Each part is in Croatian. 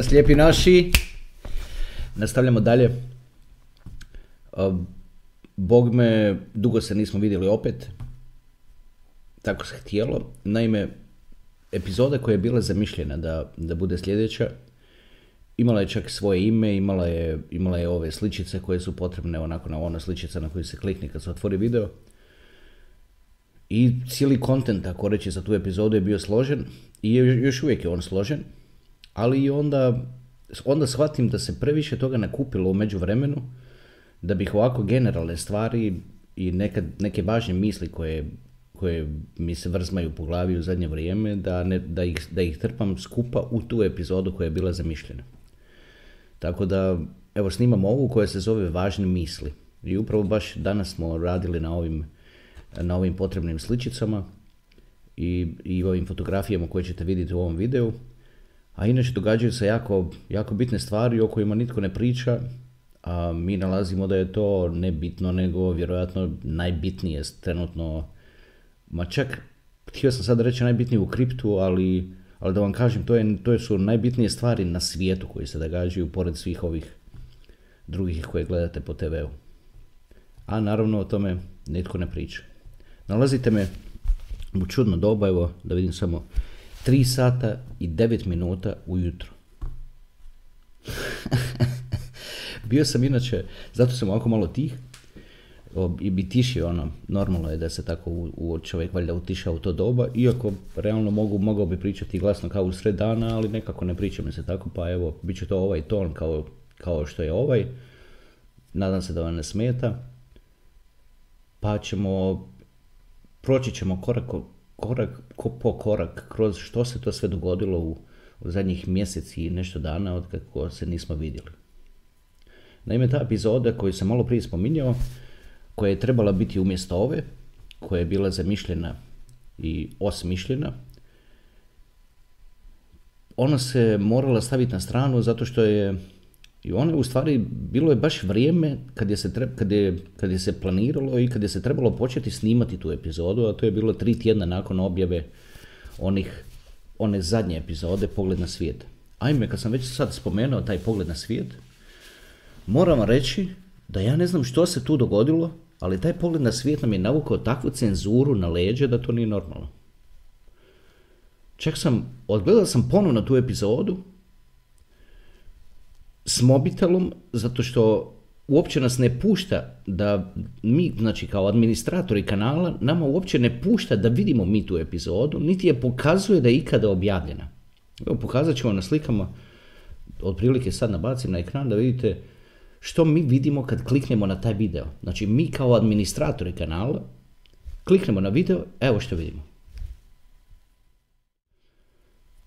Nas lijepi naši. Nastavljamo dalje. Bog me, dugo se nismo vidjeli opet. Tako se htjelo. Naime, epizoda koja je bila zamišljena da, da bude sljedeća, imala je čak svoje ime, imala je, imala je ove sličice koje su potrebne, onako na ona sličica na koju se klikne kad se otvori video. I cijeli kontent, ako reći, za tu epizodu je bio složen i još uvijek je on složen, ali i onda, onda shvatim da se previše toga nakupilo u međuvremenu, da bih ovako generalne stvari i nekad, neke važne misli koje, koje mi se vrzmaju po glavi u zadnje vrijeme, da, ne, da, ih, da ih trpam skupa u tu epizodu koja je bila zamišljena. Tako da, evo, snimam ovu koja se zove Važne misli. I upravo baš danas smo radili na ovim, na ovim potrebnim sličicama i, i ovim fotografijama koje ćete vidjeti u ovom videu. A inače događaju se jako, jako bitne stvari o kojima nitko ne priča, a mi nalazimo da je to nebitno, nego vjerojatno najbitnije trenutno, ma čak, htio sam sad reći najbitnije u kriptu, ali, ali da vam kažem, to, je, to su najbitnije stvari na svijetu koji se događaju pored svih ovih drugih koje gledate po TV-u. A naravno o tome nitko ne priča. Nalazite me u čudno doba, evo da vidim samo 3 sata i 9 minuta ujutro. Bio sam inače, zato sam ovako malo tih, i bi tišio ono, normalno je da se tako u, u čovjek valjda utiša u to doba, iako realno mogu, mogao bi pričati glasno kao u sred dana, ali nekako ne priča mi se tako, pa evo, bit će to ovaj ton kao, kao što je ovaj, nadam se da vam ne smeta, pa ćemo, proći ćemo korak, korak ko- po korak kroz što se to sve dogodilo u, u zadnjih mjeseci i nešto dana od kako se nismo vidjeli. Naime, ta epizoda koju sam malo prije spominjao, koja je trebala biti umjesto ove, koja je bila zamišljena i osmišljena, ona se morala staviti na stranu zato što je i ono je u stvari bilo je baš vrijeme kad je, se tre- kad, je, kad je se planiralo i kad je se trebalo početi snimati tu epizodu, a to je bilo tri tjedna nakon objave onih, one zadnje epizode Pogled na svijet. Ajme, kad sam već sad spomenuo taj pogled na svijet, moram reći da ja ne znam što se tu dogodilo, ali taj pogled na svijet nam je navukao takvu cenzuru na leđe da to nije normalno. Čak sam, odgledao sam ponovno tu epizodu s mobitelom, zato što uopće nas ne pušta da mi, znači kao administratori kanala, nama uopće ne pušta da vidimo mi tu epizodu, niti je pokazuje da je ikada objavljena. Evo, pokazat vam na slikama, otprilike sad nabacim na ekran da vidite što mi vidimo kad kliknemo na taj video. Znači mi kao administratori kanala kliknemo na video, evo što vidimo.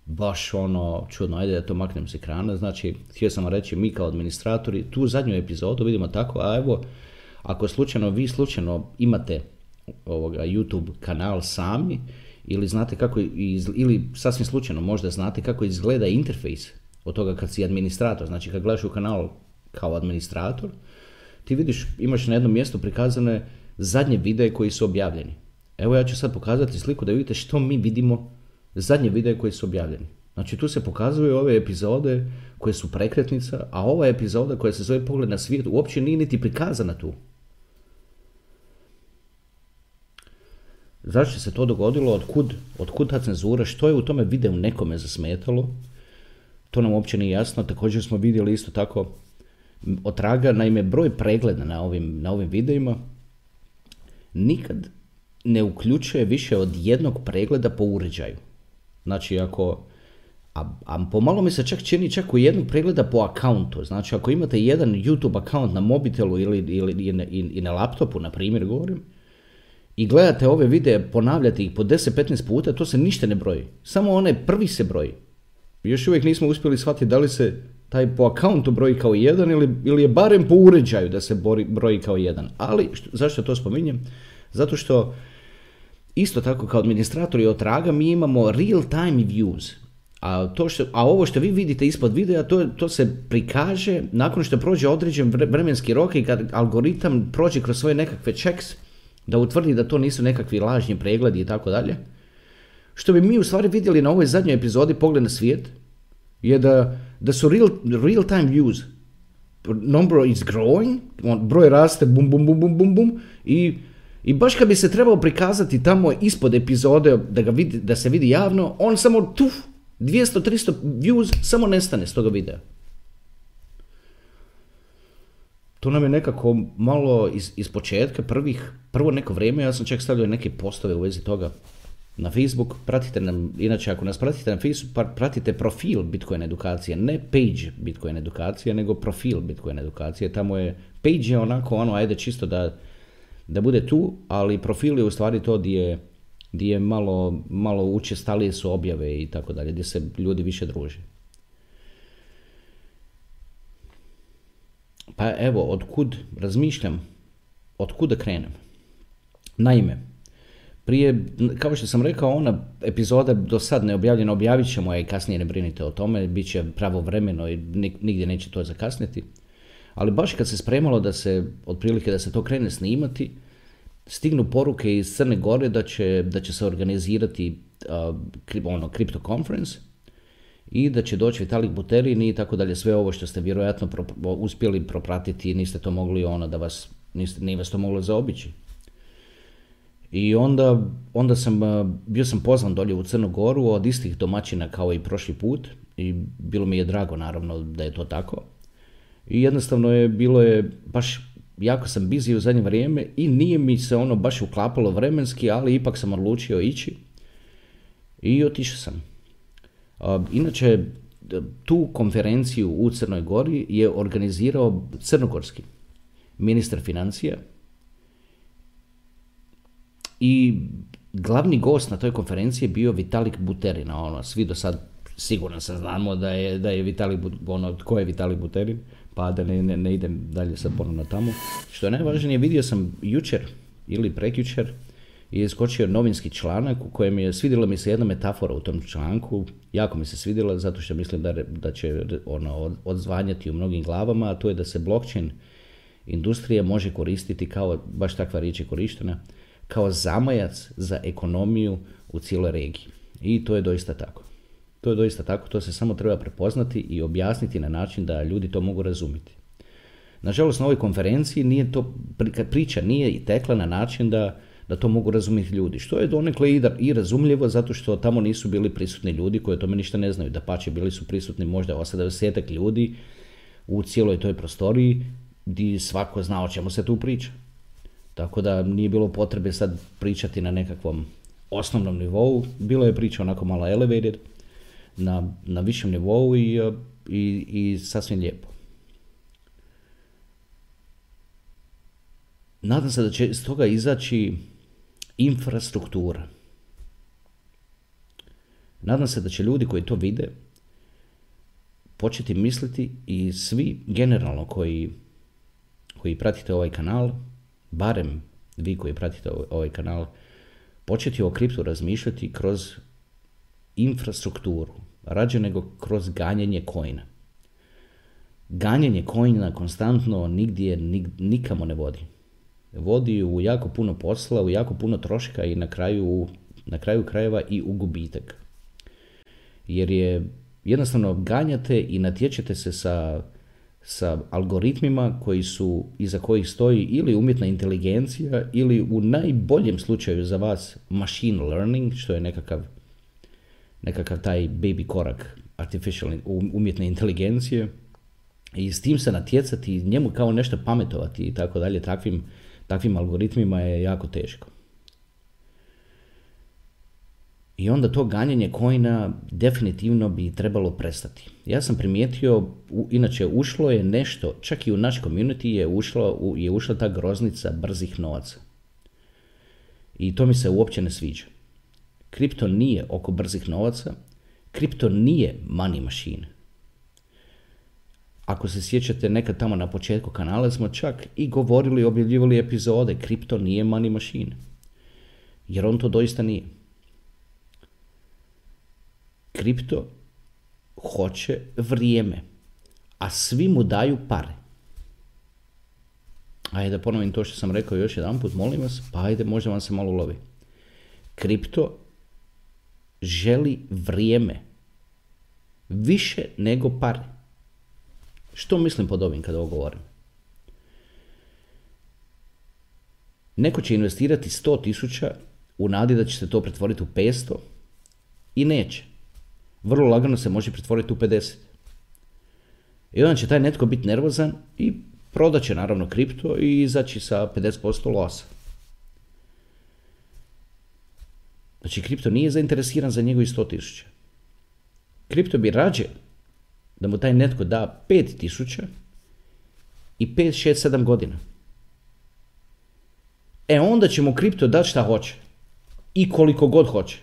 Baš ono čudno, ajde da to maknem s ekrana, znači htio sam reći mi kao administratori tu zadnju epizodu vidimo tako, a evo ako slučajno vi slučajno imate ovoga YouTube kanal sami ili znate kako iz, ili sasvim slučajno možda znate kako izgleda interfejs od toga kad si administrator, znači kad gledaš u kanal kao administrator, ti vidiš, imaš na jednom mjestu prikazane zadnje videe koji su objavljeni. Evo ja ću sad pokazati sliku da vidite što mi vidimo zadnje videe koji su objavljeni. Znači tu se pokazuju ove epizode koje su prekretnica, a ova epizoda koja se zove Pogled na svijet uopće nije niti prikazana tu. Zašto se to dogodilo? Otkud, otkud ta cenzura? Što je u tome videu nekome zasmetalo? To nam uopće nije jasno. Također smo vidjeli isto tako otraga, naime broj pregleda na ovim, na ovim videima nikad ne uključuje više od jednog pregleda po uređaju. Znači ako, a, a pomalo mi se čak čini čak u jednog pregleda po akauntu. Znači ako imate jedan YouTube akaunt na mobitelu ili, ili i, na, i na laptopu, na primjer govorim, i gledate ove videe, ponavljate ih po 10-15 puta, to se ništa ne broji. Samo onaj prvi se broji. Još uvijek nismo uspjeli shvatiti da li se taj po akauntu broji kao jedan ili, ili je barem po uređaju da se broji kao jedan. Ali, što, zašto to spominjem? Zato što isto tako kao administratori od traga mi imamo real time views. A, to što, a ovo što vi vidite ispod videa, to, to se prikaže nakon što prođe određen vremenski rok i kad algoritam prođe kroz svoje nekakve checks, da utvrdi da to nisu nekakvi lažni pregledi i tako dalje. Što bi mi u stvari vidjeli na ovoj zadnjoj epizodi Pogled na svijet, je da, da su real, real time views. Number is growing, broj raste, bum, bum, bum, bum, bum, bum, i, i baš kad bi se trebao prikazati tamo ispod epizode da, ga vidi, da se vidi javno, on samo tuf, 200-300 views samo nestane s toga videa. To nam je nekako malo iz, iz početka, prvih, prvo neko vrijeme, ja sam čak stavljao neke postove u vezi toga na Facebook, pratite nam, inače ako nas pratite na Facebook, pratite profil Bitcoin edukacije, ne page Bitcoin edukacije, nego profil Bitcoin edukacije, tamo je, page je onako ono, ajde čisto da, da bude tu, ali profil je u stvari to gdje, gdje malo, malo učestalije su objave i tako dalje, gdje se ljudi više druže. Pa evo, otkud razmišljam, otkud da krenem. Naime, prije, kao što sam rekao, ona epizoda do sad neobjavljena, objavit ćemo je i kasnije ne brinite o tome, bit će pravovremeno i nigdje neće to zakasniti. Ali baš kad se spremalo da se, otprilike da se to krene snimati, stignu poruke iz Crne Gore da će, da će se organizirati uh, ono, Crypto Conference, i da će doći Vitalik Buterin i tako dalje. Sve ovo što ste vjerojatno pro, uspjeli propratiti, niste to mogli ono da vas, niste, nije vas to moglo zaobići. I onda, onda sam, bio sam pozvan dolje u Crnu Goru od istih domaćina kao i prošli put i bilo mi je drago naravno da je to tako. I jednostavno je bilo je baš jako sam bizi u zadnje vrijeme i nije mi se ono baš uklapalo vremenski, ali ipak sam odlučio ići i otišao sam. Inače, tu konferenciju u Crnoj Gori je organizirao crnogorski ministar financija i glavni gost na toj konferenciji je bio Vitalik Buterin, ono, svi do sad sigurno se znamo da je, da je Vitalik, ono, tko je Vitalik Buterin, pa da ne, ne, ne idem dalje sad ponovno tamo. Što je najvažnije, vidio sam jučer ili prekjučer, je iskočio novinski članak u kojem je svidjela mi se jedna metafora u tom članku, jako mi se svidjela zato što mislim da, da će ono odzvanjati u mnogim glavama, a to je da se blockchain industrija može koristiti kao, baš takva riječ je korištena, kao zamajac za ekonomiju u cijeloj regiji. I to je doista tako. To je doista tako, to se samo treba prepoznati i objasniti na način da ljudi to mogu razumjeti. Nažalost, na ovoj konferenciji nije to, priča nije tekla na način da da to mogu razumjeti ljudi. Što je donekle i razumljivo zato što tamo nisu bili prisutni ljudi koji o tome ništa ne znaju. Da pače bili su prisutni možda 80 ljudi u cijeloj toj prostoriji gdje svako zna o čemu se tu priča. Tako da nije bilo potrebe sad pričati na nekakvom osnovnom nivou. Bilo je priča onako malo elevated na, na višem nivou i, i, i sasvim lijepo. Nadam se da će iz toga izaći infrastruktura. Nadam se da će ljudi koji to vide početi misliti i svi generalno koji, koji pratite ovaj kanal, barem vi koji pratite ovaj kanal, početi o kriptu razmišljati kroz infrastrukturu, rađe nego kroz ganjanje kojina. Ganjanje kojina konstantno nigdje nikamo ne vodi vodi u jako puno posla, u jako puno troška i na kraju, na kraju krajeva i u gubitak. Jer je jednostavno ganjate i natječete se sa, sa algoritmima koji su, iza kojih stoji ili umjetna inteligencija ili u najboljem slučaju za vas machine learning, što je nekakav, nekakav taj baby korak artificial umjetne inteligencije i s tim se natjecati, njemu kao nešto pametovati i tako dalje, takvim takvim algoritmima je jako teško. I onda to ganjanje kojina definitivno bi trebalo prestati. Ja sam primijetio, inače ušlo je nešto, čak i u naš community je, ušlo, je ušla ta groznica brzih novaca. I to mi se uopće ne sviđa. Kripto nije oko brzih novaca, kripto nije money machine. Ako se sjećate nekad tamo na početku kanala smo čak i govorili, objavljivali epizode, kripto nije money machine. Jer on to doista nije. Kripto hoće vrijeme, a svi mu daju pare. Ajde da ponovim to što sam rekao još jedan put, molim vas, pa ajde možda vam se malo lovi. Kripto želi vrijeme više nego pare. Što mislim pod ovim kada ovo govorim? Neko će investirati 100 tisuća u nadi da će se to pretvoriti u 500 i neće. Vrlo lagano se može pretvoriti u 50. I onda će taj netko biti nervozan i prodat će naravno kripto i izaći sa 50% losa. Znači, kripto nije zainteresiran za njegovi 100 tisuća. Kripto bi rađe da mu taj netko da 5 tisuća i 5, 6, 7 godina. E onda će mu kripto dati šta hoće. I koliko god hoće.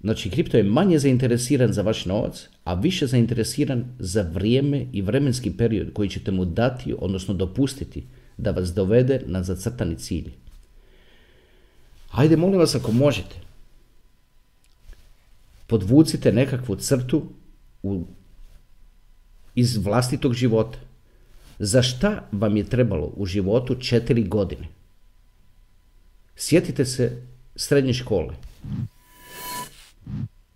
Znači, kripto je manje zainteresiran za vaš novac, a više zainteresiran za vrijeme i vremenski period koji ćete mu dati, odnosno dopustiti da vas dovede na zacrtani cilj. Hajde, molim vas, ako možete, podvucite nekakvu crtu u, iz vlastitog života. Za šta vam je trebalo u životu četiri godine? Sjetite se srednje škole.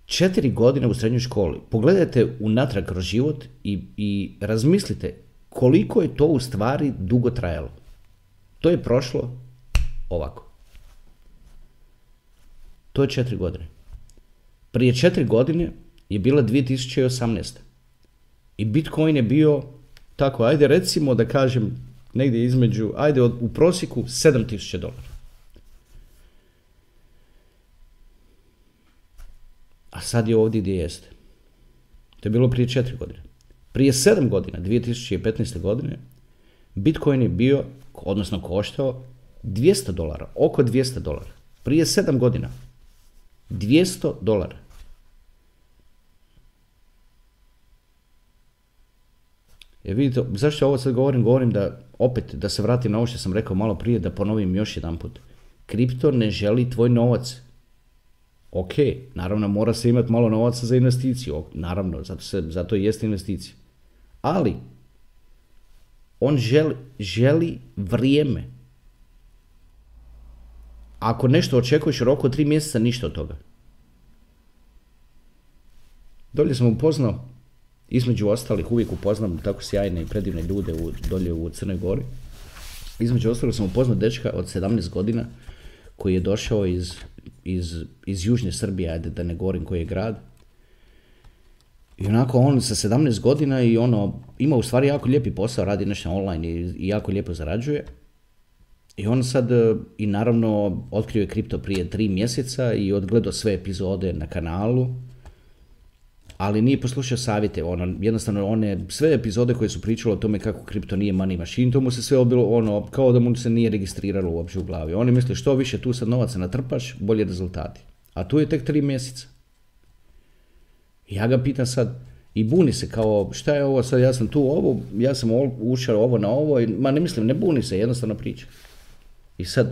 Četiri godine u srednjoj školi. Pogledajte unatrag kroz život i, i razmislite koliko je to u stvari dugo trajalo. To je prošlo ovako. To je četiri godine. Prije četiri godine je bila 2018. I Bitcoin je bio, tako, ajde recimo da kažem, negdje između, ajde u prosjeku 7000 dolara. A sad je ovdje gdje jeste. To je bilo prije četiri godine. Prije sedam godina, 2015. godine, Bitcoin je bio, odnosno koštao 200 dolara, oko 200 dolara. Prije sedam godina. 200 dolara. Jer vidite, zašto ovo sad govorim? Govorim da, opet, da se vratim na ovo što sam rekao malo prije, da ponovim još jedan put. Kripto ne želi tvoj novac. Ok, naravno mora se imati malo novaca za investiciju, naravno, zato, se, zato i jeste investicija. Ali, on želi, želi vrijeme. Ako nešto očekuješ u roku tri mjeseca, ništa od toga. Dolje sam upoznao, između ostalih, uvijek upoznam tako sjajne i predivne ljude u, dolje u Crnoj Gori. Između ostalih sam upoznao dečka od 17 godina koji je došao iz, iz, iz Južne Srbije, ajde da ne govorim koji je grad. I onako on sa 17 godina i ono, ima u stvari jako lijepi posao, radi nešto online i jako lijepo zarađuje. I on sad, e, i naravno, otkrio je kripto prije tri mjeseca i odgledao sve epizode na kanalu, ali nije poslušao savjete, ono, jednostavno one, sve epizode koje su pričale o tome kako kripto nije money machine, to mu se sve obilo, ono, kao da mu se nije registriralo uopće u glavi. Oni misle što više tu sad novaca natrpaš, bolje rezultati. A tu je tek tri mjeseca. Ja ga pitam sad, i buni se kao šta je ovo sad, ja sam tu ovo, ja sam ušao ovo na ovo, ma ne mislim, ne buni se, jednostavno priča. I sad,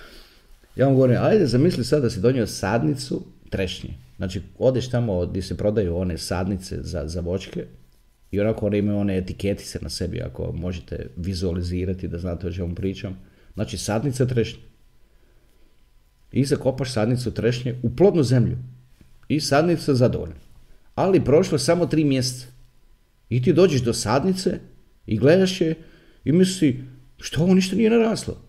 ja vam govorim, ajde zamisli sad da si donio sadnicu trešnje. Znači, odeš tamo gdje se prodaju one sadnice za, za voćke i onako one imaju one etiketice na sebi, ako možete vizualizirati da znate o čemu pričam. Znači, sadnica trešnje. I zakopaš sadnicu trešnje u plodnu zemlju. I sadnica zadovoljna. Ali prošlo samo tri mjeseca. I ti dođeš do sadnice i gledaš je i misli, što ovo ništa nije naraslo?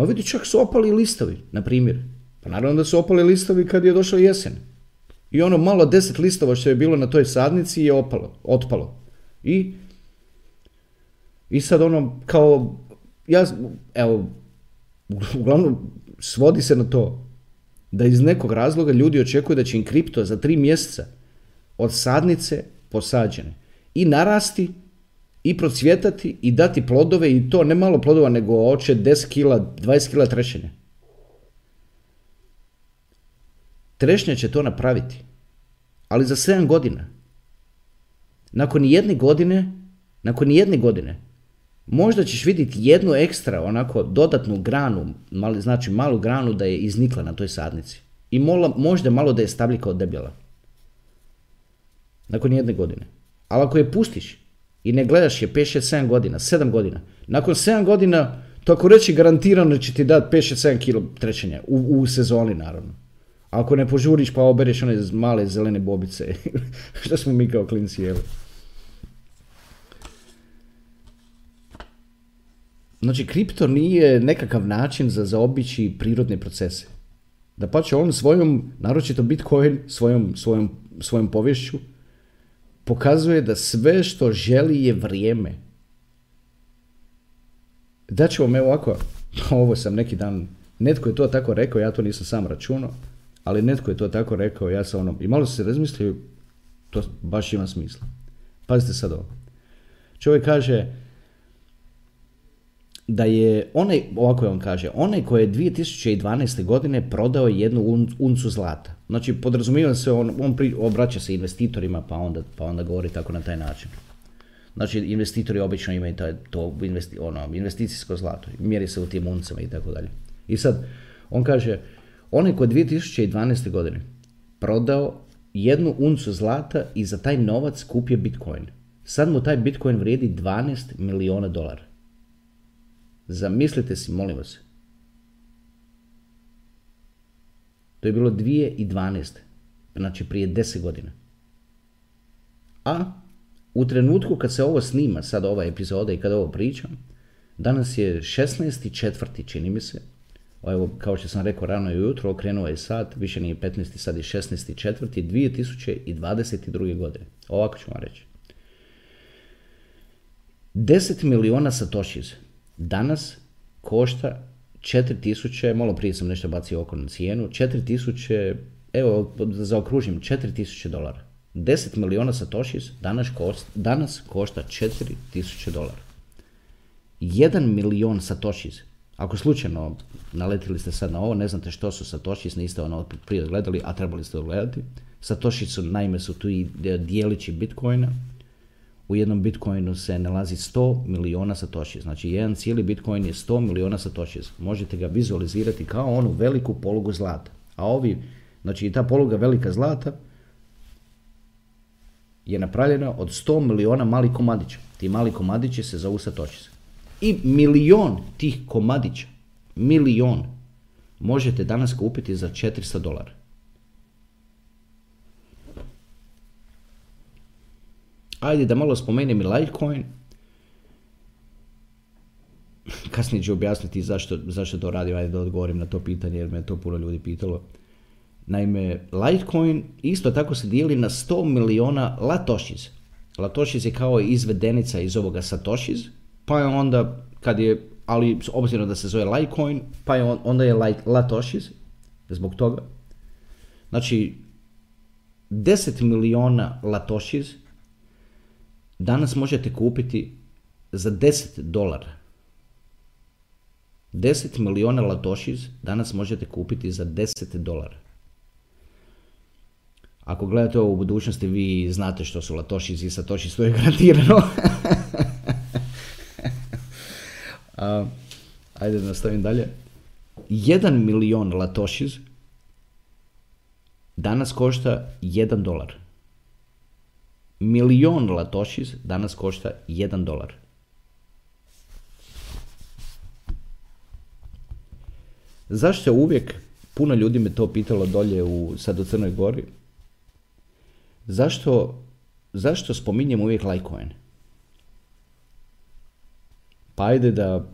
Ma vidi, čak su opali listovi, na primjer. Pa naravno da su opali listovi kad je došao jesen. I ono malo deset listova što je bilo na toj sadnici je opalo, otpalo. I, i sad ono kao, ja, evo, uglavnom svodi se na to. da iz nekog razloga ljudi očekuju da će im kripto za tri mjeseca od sadnice posađene i narasti i procvjetati i dati plodove i to ne malo plodova nego oče 10 kila, 20 kila trešenja. Trešnja će to napraviti, ali za 7 godina. Nakon jedne godine, nakon jedne godine, možda ćeš vidjeti jednu ekstra, onako dodatnu granu, mali, znači malu granu da je iznikla na toj sadnici. I mola, možda malo da je stabljika od debjela. Nakon jedne godine. Ali ako je pustiš i ne gledaš je 5, 6, 7 godina, 7 godina, nakon 7 godina, to ako reći garantirano će ti dati 5, 6, 7 kilo trećenja u, u sezoni naravno. Ako ne požuriš pa obereš one male zelene bobice, što smo mi kao klinci jeli. Znači, kripto nije nekakav način za zaobići prirodne procese. Da pa će on svojom, naročito Bitcoin, svojom, svojom, svojom povješću, pokazuje da sve što želi je vrijeme. ću vam evo ovako, ovo sam neki dan, netko je to tako rekao, ja to nisam sam računao, ali netko je to tako rekao, ja sam ono, i malo se razmislio, to baš ima smisla. Pazite sad ovo. Čovjek kaže, da je onaj, ovako je on kaže, onaj koji je 2012. godine prodao jednu uncu zlata. Znači, podrazumijem se, on, on pri, obraća se investitorima, pa onda, pa onda govori tako na taj način. Znači, investitori obično imaju to, to investi, ono, investicijsko zlato, mjeri se u tim uncama i tako dalje. I sad, on kaže, onaj koji je 2012. godine prodao jednu uncu zlata i za taj novac kupio Bitcoin. Sad mu taj Bitcoin vrijedi 12 milijuna dolara. Zamislite si, molim vas. To je bilo 2012. Znači prije 10 godina. A u trenutku kad se ovo snima, sad ova epizoda i kada ovo pričam, danas je 16. četvrti, čini mi se. Evo, kao što sam rekao rano ujutro, okrenuo je sat, više nije 15. sad je 16. četvrti 2022. godine. Ovako ću vam reći. 10 miliona satoshis danas košta 4000, malo prije sam nešto bacio oko na cijenu, 4000, evo zaokružim, 4000 dolara. 10 miliona satoshis danas košta, danas košta 4000 dolara. 1 milion satoshis, ako slučajno naletili ste sad na ovo, ne znate što su satoshis, niste ono prije gledali, a trebali ste odgledati. Satoshi su, naime su tu i dijelići bitcoina, u jednom bitcoinu se nalazi 100 miliona satoshi. Znači jedan cijeli bitcoin je 100 miliona satoshi. Možete ga vizualizirati kao onu veliku polugu zlata. A ovi, znači ta poluga velika zlata je napravljena od 100 miliona malih komadića. Ti mali komadići se zovu satoshi. I milion tih komadića, milion, možete danas kupiti za 400 dolara. Ajde da malo spomenem i Litecoin. Kasnije ću objasniti zašto, zašto to radim, ajde da odgovorim na to pitanje jer me to puno ljudi pitalo. Naime, Litecoin isto tako se dijeli na 100 miliona latoshis. Latoshis je kao izvedenica iz ovoga satoshis, pa je onda, kad je, ali obzirom da se zove Litecoin, pa je onda je latoshis, zbog toga. Znači, 10 miliona latoshis danas možete kupiti za 10 dolara. 10 miliona latošiz danas možete kupiti za 10 dolara. Ako gledate ovo u budućnosti, vi znate što su latošiz i satošiz, to je garantirano. Ajde da nastavim dalje. 1 milion latošiz danas košta 1 dolar milion latošis danas košta 1 dolar. Zašto uvijek, puno ljudi me to pitalo dolje u, sad Crnoj Gori, zašto, zašto spominjem uvijek Litecoin? Pa ajde da,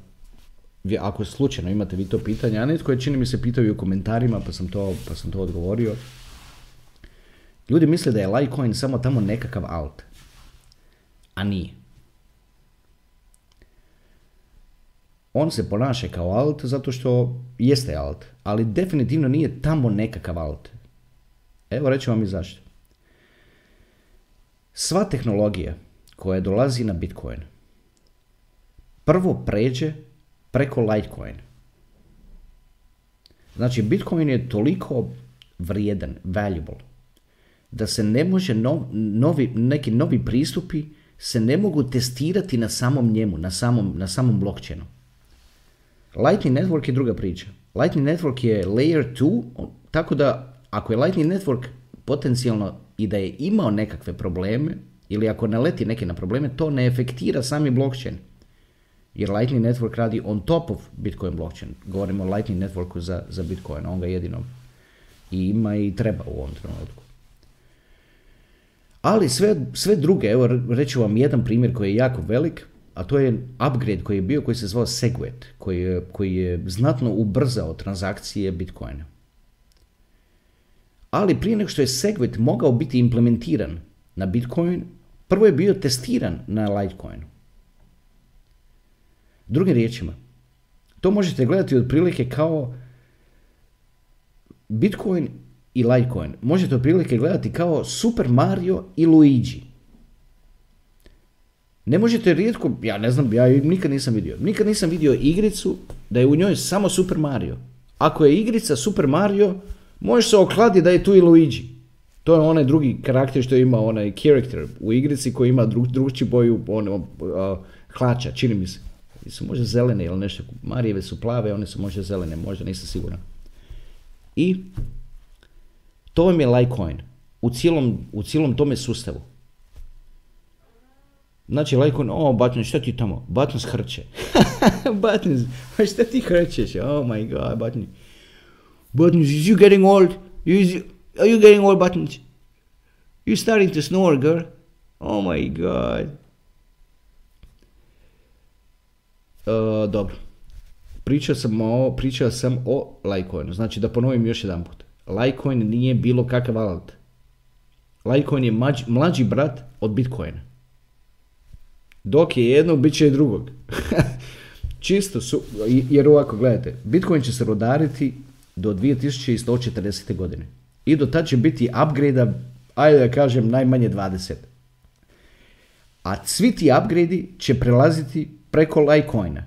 ako slučajno imate vi to pitanje, a netko je čini mi se pitao i u komentarima, pa sam to, pa sam to odgovorio. Ljudi misle da je Litecoin samo tamo nekakav alt. A nije. on se ponaša kao alt zato što jeste alt, ali definitivno nije tamo nekakav alt. Evo reću vam i zašto. Sva tehnologija koja dolazi na Bitcoin prvo pređe preko Litecoin. Znači, Bitcoin je toliko vrijedan, valuable, da se ne može novi, neki novi pristupi se ne mogu testirati na samom njemu, na samom, na samom blockchainu. Lightning Network je druga priča. Lightning Network je layer 2, tako da ako je Lightning Network potencijalno i da je imao nekakve probleme, ili ako naleti neke na probleme, to ne efektira sami blockchain. Jer Lightning Network radi on top of Bitcoin blockchain. Govorimo o Lightning Networku za, za Bitcoin, on ga jedino i ima i treba u ovom trenutku. Ali sve, sve druge, evo reću vam jedan primjer koji je jako velik, a to je upgrade koji je bio, koji se zvao Segwit, koji koji je znatno ubrzao transakcije Bitcoina. Ali prije nego što je Segwit mogao biti implementiran na Bitcoin, prvo je bio testiran na Litecoinu. Drugim riječima, to možete gledati otprilike kao Bitcoin i Litecoin. Možete otprilike gledati kao Super Mario i Luigi. Ne možete rijetko, ja ne znam, ja nikad nisam vidio. Nikad nisam vidio igricu da je u njoj samo Super Mario. Ako je igrica Super Mario, možeš se okladi da je tu i Luigi. To je onaj drugi karakter što ima onaj character u igrici koji ima drug, boju uh, hlača, čini mi se. Su možda zelene ili nešto. Marijeve su plave, one su možda zelene, možda nisam siguran. I to vam je Litecoin u cijelom, u cijelom tome sustavu. Znači, Litecoin, o, Buttons, šta ti tamo? Buttons hrče. Buttons, šta ti hrčeš? Oh my god, Buttons. Buttons, is you getting old? Is you, are you getting old, Buttons? You starting to snore, girl. Oh my god. Uh, dobro. Pričao sam o, pričao sam o Litecoinu. Znači, da ponovim još jedan put. Litecoin nije bilo kakav alat. Litecoin je mlađi, brat od Bitcoina. Dok je jednog, bit će i drugog. Čisto su, jer ovako, gledajte, Bitcoin će se rodariti do 2140. godine. I do tad će biti upgrade ajde da kažem, najmanje 20. A svi ti upgrade će prelaziti preko Litecoina.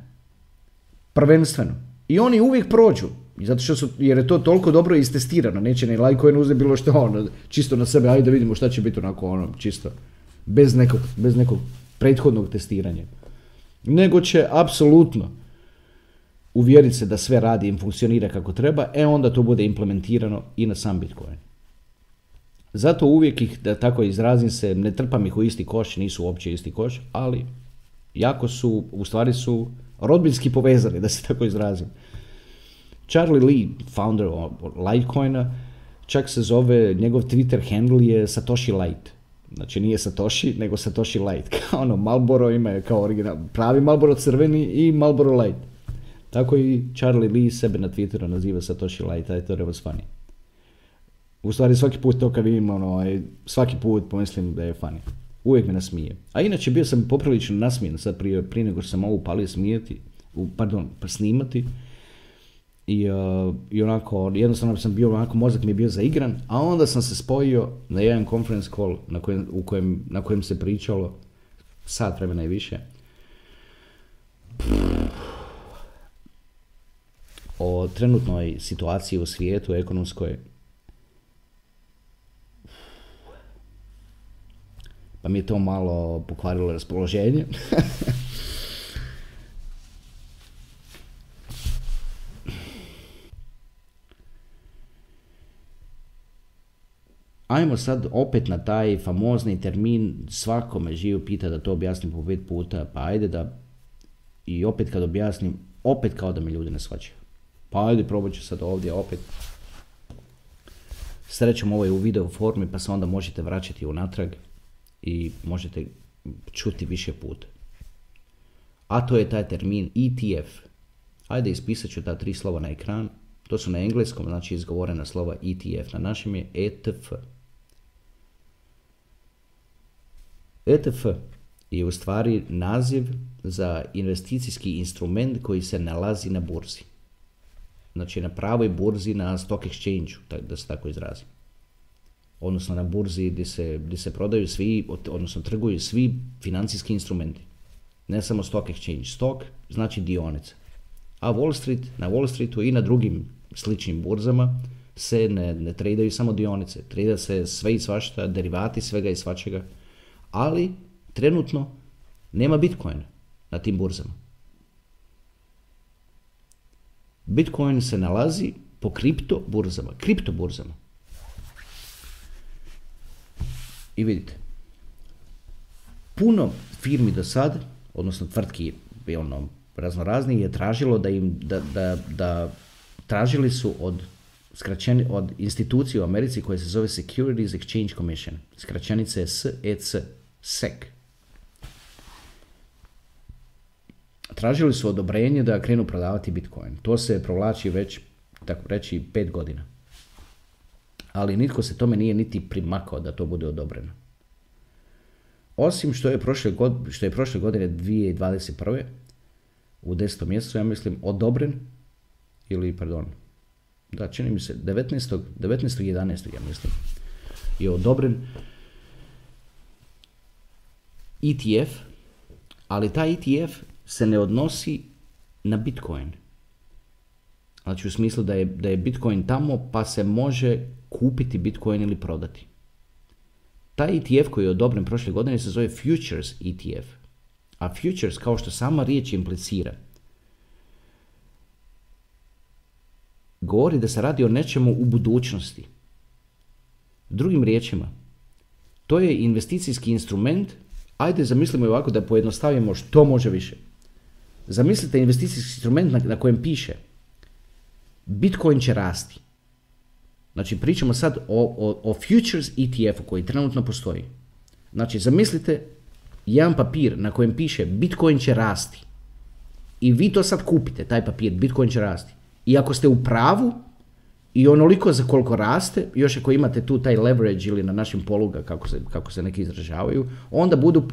Prvenstveno. I oni uvijek prođu. Zato što su, jer je to toliko dobro istestirano, neće ni Litecoin uzeti bilo što ono, čisto na sebe, ajde da vidimo šta će biti onako ono, čisto, bez nekog, bez nekog prethodnog testiranja. Nego će apsolutno uvjeriti se da sve radi i funkcionira kako treba, e onda to bude implementirano i na sam Bitcoin. Zato uvijek ih, da tako izrazim se, ne trpam ih u isti koš, nisu uopće isti koš, ali jako su, u stvari su rodbinski povezani, da se tako izrazim. Charlie Lee, founder Litecoina, čak se zove, njegov Twitter handle je Satoshi Light. Znači nije Satoshi, nego Satoshi Light. Kao ono, Malboro ima kao original, pravi Malboro crveni i Malboro Light. Tako i Charlie Lee sebe na Twitteru naziva Satoshi Light, I thought it was funny. U stvari svaki put to kad vidim, ono, svaki put pomislim da je funny. Uvijek me nasmije. A inače bio sam poprilično nasmijen sad prije, prije nego što sam ovo upalio smijeti, u, pardon, pa snimati. I, uh, I onako, jednostavno sam bio, onako mozak mi je bio zaigran, a onda sam se spojio na jedan conference call na kojem, u kojem, na kojem se pričalo sat vremena i više. O trenutnoj situaciji u svijetu ekonomskoj pa mi je to malo pokvarilo raspoloženje. Ajmo sad opet na taj famozni termin, svakome živo pita da to objasnim po pet puta, pa ajde da i opet kad objasnim, opet kao da me ljudi ne shvaćaju. Pa ajde probat ću sad ovdje opet. Srećom ovo je u video formi pa se onda možete vraćati unatrag i možete čuti više puta. A to je taj termin ETF. Ajde ispisat ću ta tri slova na ekran. To su na engleskom, znači izgovorena slova ETF. Na našem je ETF. ETF je u stvari naziv za investicijski instrument koji se nalazi na burzi. Znači na pravoj burzi na stock exchange da se tako izrazim. Odnosno na burzi gdje se, gdje se prodaju svi, odnosno trguju svi financijski instrumenti. Ne samo stock exchange. Stock znači dionice. A Wall Street, na Wall Streetu i na drugim sličnim burzama se ne, ne tradaju samo dionice. Trada se sve i svašta, derivati svega i svačega. Ali trenutno nema Bitcoina na tim burzama. Bitcoin se nalazi po kripto burzama, kripto burzama. I vidite, puno firmi do sad, odnosno tvrtki ono, raznorazni, je tražilo da im, da, da, da tražili su od skraćeni, od institucije u Americi koja se zove Securities Exchange Commission, skraćenice SEC, SEC, tražili su odobrenje da krenu prodavati Bitcoin. To se provlači već, tako reći, pet godina. Ali nitko se tome nije niti primakao da to bude odobreno. Osim što je prošle, godine, što je prošle godine 2021. u 10. mjesecu, ja mislim, odobren, ili, pardon, da, čini mi se, 19. 19. 11. ja mislim, je odobren ETF, ali taj ETF se ne odnosi na Bitcoin. Znači u smislu da je, da je Bitcoin tamo pa se može kupiti Bitcoin ili prodati. Taj ETF koji je odobren prošle godine se zove Futures ETF. A Futures, kao što sama riječ implicira, govori da se radi o nečemu u budućnosti. Drugim riječima, to je investicijski instrument, ajde zamislimo ovako da pojednostavimo što može više. Zamislite investicijski instrument na, na kojem piše Bitcoin će rasti. Znači pričamo sad o, o, o futures ETF-u koji trenutno postoji. Znači zamislite jedan papir na kojem piše Bitcoin će rasti. I vi to sad kupite, taj papir, Bitcoin će rasti. I ako ste u pravu, i onoliko za koliko raste, još ako imate tu taj leverage ili na našim poluga, kako se, kako se neki izražavaju, onda budu,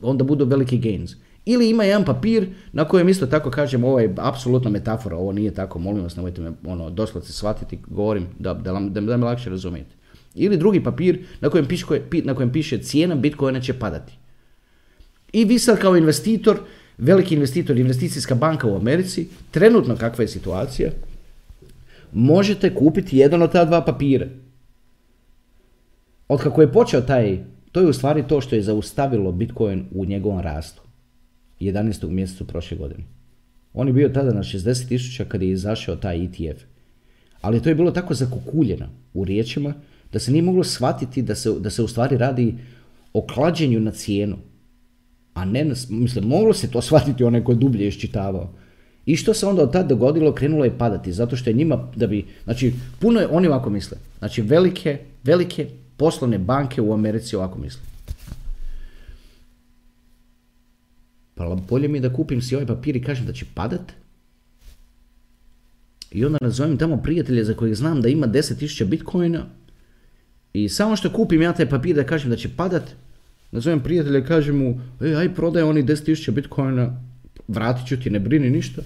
onda budu veliki gains. Ili ima jedan papir na kojem isto tako kažem, ovo je apsolutno metafora, ovo nije tako, molim vas, nemojte me ono, doslovce shvatiti, govorim da, da, da, da me lakše razumijete. Ili drugi papir na kojem, piše, na kojem piše cijena Bitcoina će padati. I vi sad kao investitor, veliki investitor, investicijska banka u Americi, trenutno kakva je situacija, možete kupiti jedan od ta dva papira. Od kako je počeo taj, to je u stvari to što je zaustavilo Bitcoin u njegovom rastu. 11. mjesecu prošle godine. On je bio tada na 60 tisuća kad je izašao taj ETF. Ali to je bilo tako zakukuljeno u riječima da se nije moglo shvatiti da se, da se u stvari radi o klađenju na cijenu. A ne, mislim, moglo se to shvatiti onaj ko dublje iščitavao. I što se onda od tada dogodilo, krenulo je padati, zato što je njima, da bi, znači, puno je, oni ovako misle, znači, velike, velike poslovne banke u Americi ovako misle. Pa bolje mi da kupim si ovaj papir i kažem da će padat. I onda nazovem tamo prijatelje za kojih znam da ima 10.000 bitcoina. I samo što kupim ja taj papir da kažem da će padat, nazovem prijatelja i kažem mu, ej, aj prodaj oni 10.000 bitcoina, vratit ću ti, ne brini ništa.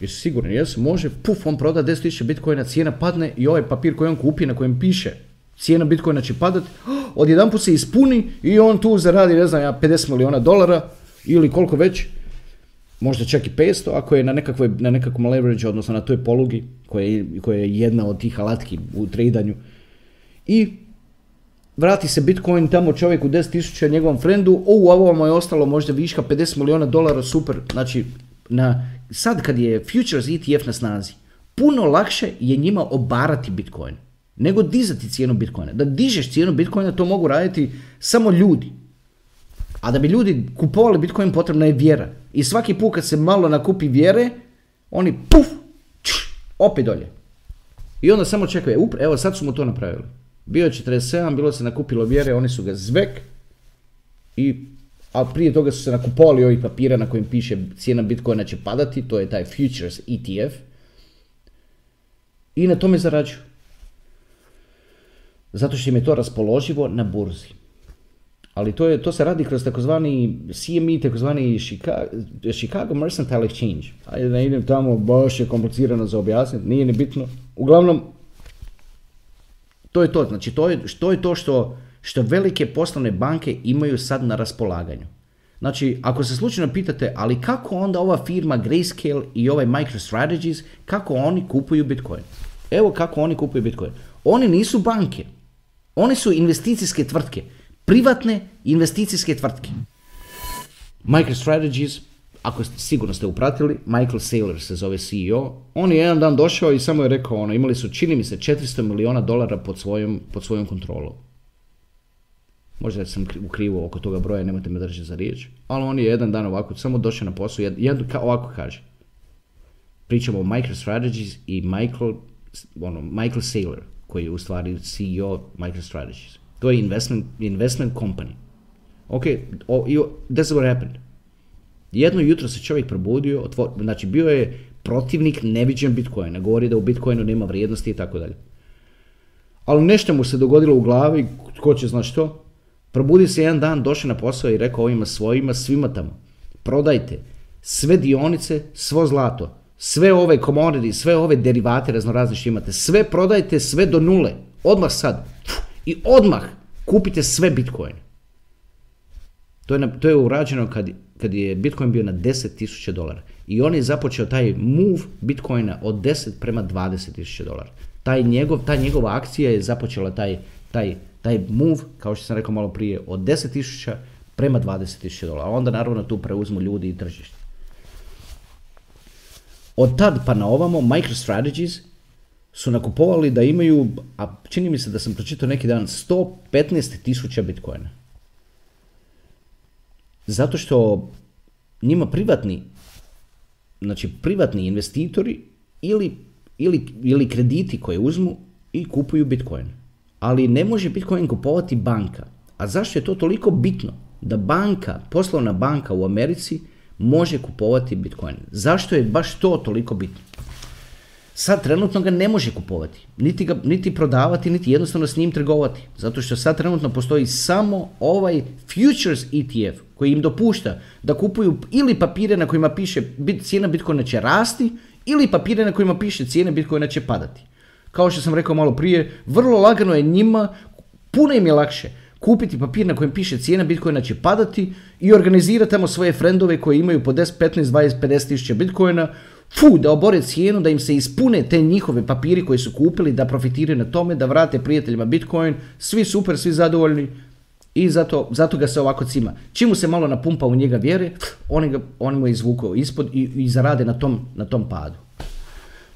Jesi siguran? Jesu, može, puf, on proda 10.000 bitcoina, cijena padne i ovaj papir koji on kupi na kojem piše cijena bitcoina će padat, odjedanput se ispuni i on tu zaradi, ne znam ja, 50 milijuna dolara ili koliko već, možda čak i 500 ako je na, nekakvoj, na nekakvom leverage, odnosno na toj polugi koja je, koja je jedna od tih alatki u tradanju. I vrati se Bitcoin tamo čovjeku 10.000 njegovom frendu, o, ovo mu je ostalo možda viška 50 milijuna dolara, super. Znači, na, sad kad je Futures ETF na snazi, puno lakše je njima obarati Bitcoin nego dizati cijenu Bitcoina. Da dižeš cijenu Bitcoina to mogu raditi samo ljudi. A da bi ljudi kupovali Bitcoin potrebna je vjera. I svaki put kad se malo nakupi vjere, oni puf, opet dolje. I onda samo čekaju, evo sad su mu to napravili. Bio je 47, bilo se nakupilo vjere, oni su ga zvek i a prije toga su se nakupovali ovih papira na kojim piše cijena Bitcoina će padati, to je taj Futures ETF. I na tome zarađuju. Zato što im je to raspoloživo na burzi. ali to, je, to se radi kroz takozvani CME, takozvani Chicago, Chicago Mercantile Exchange. Ajde da idem tamo, baš je komplicirano za objasniti, nije ni bitno. Uglavnom, to je to, znači to je, što je to što, što velike poslovne banke imaju sad na raspolaganju. Znači, ako se slučajno pitate, ali kako onda ova firma Grayscale i ovaj MicroStrategies, kako oni kupuju Bitcoin? Evo kako oni kupuju Bitcoin. Oni nisu banke. Oni su investicijske tvrtke. Privatne investicijske tvrtke. MicroStrategies, ako sigurno ste upratili, Michael Saylor se zove CEO. On je jedan dan došao i samo je rekao, ono, imali su, čini mi se, 400 miliona dolara pod svojom, pod svojom kontrolom. Možda sam u krivu oko toga broja, nemojte me držati za riječ. Ali on je jedan dan ovako, samo došao na posao, jedan, ovako kaže. Pričamo o MicroStrategies i Michael, ono, Michael Saylor, koji je u stvari CEO MicroStrategies. To je investment, investment company. Ok, oh, that's what happened. Jedno jutro se čovjek probudio, otvor, znači bio je protivnik neviđen Bitcoina, govori da u Bitcoinu nema vrijednosti i tako dalje. Ali nešto mu se dogodilo u glavi, tko će znaš što, Probudi se jedan dan, došao na posao i rekao ovima svojima, svima tamo, prodajte sve dionice, svo zlato, sve ove komoditi, sve ove derivate raznorazne što imate, sve prodajte, sve do nule, odmah sad. I odmah kupite sve Bitcoin. To je, to je urađeno kad, kad je Bitcoin bio na 10.000 dolara. I on je započeo taj move Bitcoina od 10 prema 20.000 dolara. Taj njegov, ta njegova akcija je započela taj, taj taj move, kao što sam rekao malo prije, od 10.000 prema 20.000 dolara. Onda naravno tu preuzmu ljudi i tržište. Od tad pa na ovamo MicroStrategies su nakupovali da imaju, a čini mi se da sam pročitao neki dan, 115.000 bitcoina. Zato što njima privatni, znači privatni investitori ili, ili, ili krediti koje uzmu i kupuju bitcoin ali ne može Bitcoin kupovati banka. A zašto je to toliko bitno? Da banka, poslovna banka u Americi može kupovati Bitcoin. Zašto je baš to toliko bitno? Sad trenutno ga ne može kupovati, niti, ga, niti prodavati, niti jednostavno s njim trgovati. Zato što sad trenutno postoji samo ovaj Futures ETF koji im dopušta da kupuju ili papire na kojima piše cijena Bitcoina će rasti ili papire na kojima piše cijena Bitcoina će padati kao što sam rekao malo prije, vrlo lagano je njima, puno im je lakše kupiti papir na kojem piše cijena Bitcoina će padati i organizirati tamo svoje frendove koji imaju po 10, 15, 20, 50 tisuća Bitcoina, fu, da obore cijenu, da im se ispune te njihove papiri koji su kupili, da profitiraju na tome, da vrate prijateljima Bitcoin, svi super, svi zadovoljni i zato, zato ga se ovako cima. Čim mu se malo napumpa u njega vjere, oni, ga, oni mu izvuku ispod i, i zarade na tom, na tom padu.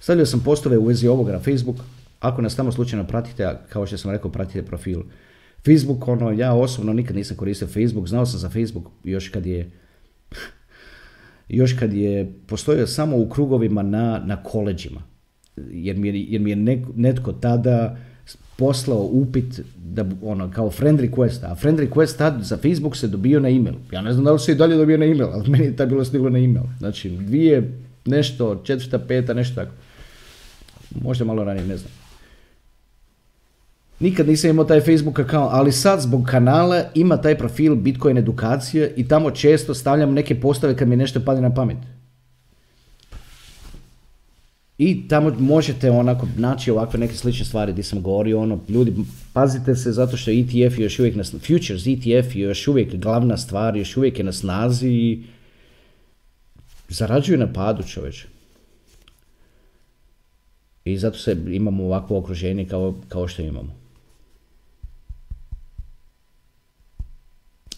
Stavio sam postove u vezi ovoga na Facebook. Ako nas tamo slučajno pratite, a kao što sam rekao, pratite profil. Facebook, ono, ja osobno nikad nisam koristio Facebook, znao sam za Facebook još kad je još kad je postojao samo u krugovima na, na koleđima. Jer mi je, jer mi je netko tada poslao upit da, ono, kao friend request, a friend request tad za Facebook se dobio na email. Ja ne znam da li se i dalje dobio na email, ali meni je tad bilo stiglo na email. Znači, dvije, nešto, četvrta, peta, nešto tako. Možda malo ranije, ne znam. Nikad nisam imao taj Facebook account, ali sad zbog kanala ima taj profil Bitcoin edukacije i tamo često stavljam neke postave kad mi nešto padne na pamet. I tamo možete onako naći ovakve neke slične stvari gdje sam govorio, ono, ljudi, pazite se zato što ETF još uvijek na futures ETF je još uvijek glavna stvar, još uvijek je na snazi i zarađuju na padu čoveče. I zato se imamo ovakvo okruženje kao, kao što imamo.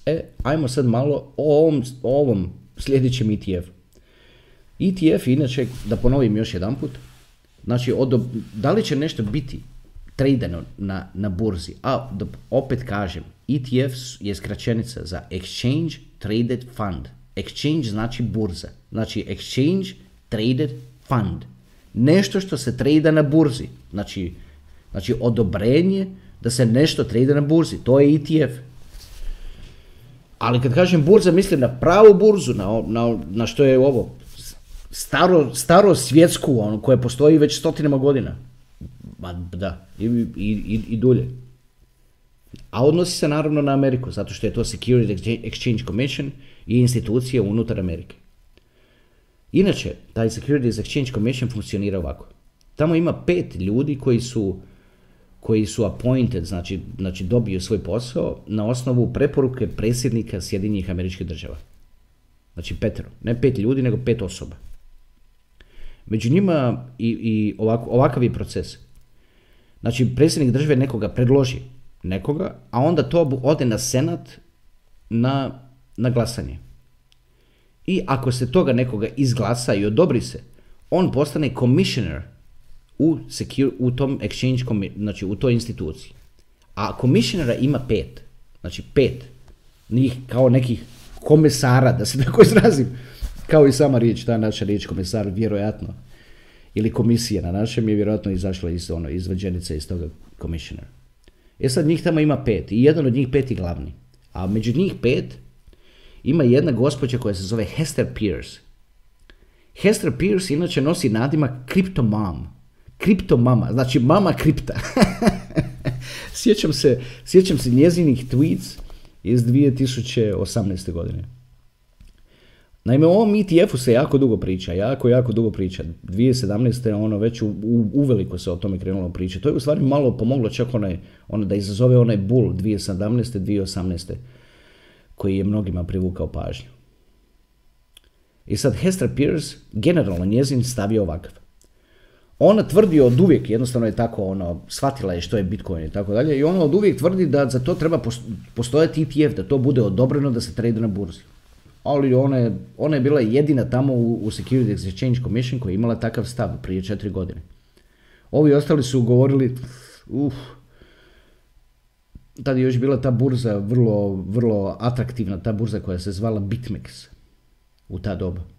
E, ajmo sad malo o ovom, o ovom sljedećem ETF. ETF, inače, da ponovim još jedan put, znači, od, da li će nešto biti tradeno na, na burzi, a da, opet kažem, ETF je skraćenica za Exchange Traded Fund. Exchange znači burza, znači Exchange Traded Fund nešto što se trada na burzi. Znači, znači odobrenje da se nešto trada na burzi. To je ETF. Ali kad kažem burza, mislim na pravu burzu, na, na, na što je ovo, staro, staro svjetsku, ono, koje postoji već stotinama godina. Ma, da, i, i, i, i dulje. A odnosi se naravno na Ameriku, zato što je to Security Exchange Commission i institucija unutar Amerike. Inače, taj Securities Exchange Commission funkcionira ovako. Tamo ima pet ljudi koji su koji su appointed, znači, znači dobiju svoj posao na osnovu preporuke predsjednika Sjedinjenih američkih država. Znači petero, ne pet ljudi, nego pet osoba. Među njima i, i ovako, ovakav je proces. Znači, predsjednik države nekoga predloži nekoga, a onda to ode na senat na, na glasanje. I ako se toga nekoga izglasa i odobri se, on postane commissioner u, secure, u tom exchange, znači u toj instituciji. A commissionera ima pet. Znači pet. Njih kao nekih komesara, da se tako izrazim. Kao i sama riječ, ta naša riječ komesar, vjerojatno. Ili komisija na našem je vjerojatno izašla iz ono, izvađenice iz toga commissioner. E sad njih tamo ima pet i jedan od njih pet je glavni. A među njih pet ima jedna gospođa koja se zove Hester Pierce. Hester Pierce inače nosi nadimak Crypto. Kripto mama, znači mama kripta. sjećam, se, sjećam se njezinih tweets iz 2018. godine. Naime, o ovom ETF-u se jako dugo priča, jako, jako dugo priča. 2017. ono već u, uveliko se o tome krenulo pričati. To je u stvari malo pomoglo čak onaj, ono da izazove onaj bull 2017. 2018. koji je mnogima privukao pažnju. I sad Hester Pierce, generalno njezin stav je ovakav. Ona tvrdi od uvijek, jednostavno je tako, ono, shvatila je što je Bitcoin i tako dalje, i ona od uvijek tvrdi da za to treba postojati ETF, da to bude odobreno da se trade na burzi. Ali ona je, ona je bila jedina tamo u, u Security Exchange Commission koja je imala takav stav prije četiri godine. Ovi ostali su govorili, uh, tada je još bila ta burza vrlo, vrlo atraktivna, ta burza koja se zvala BitMEX u ta doba.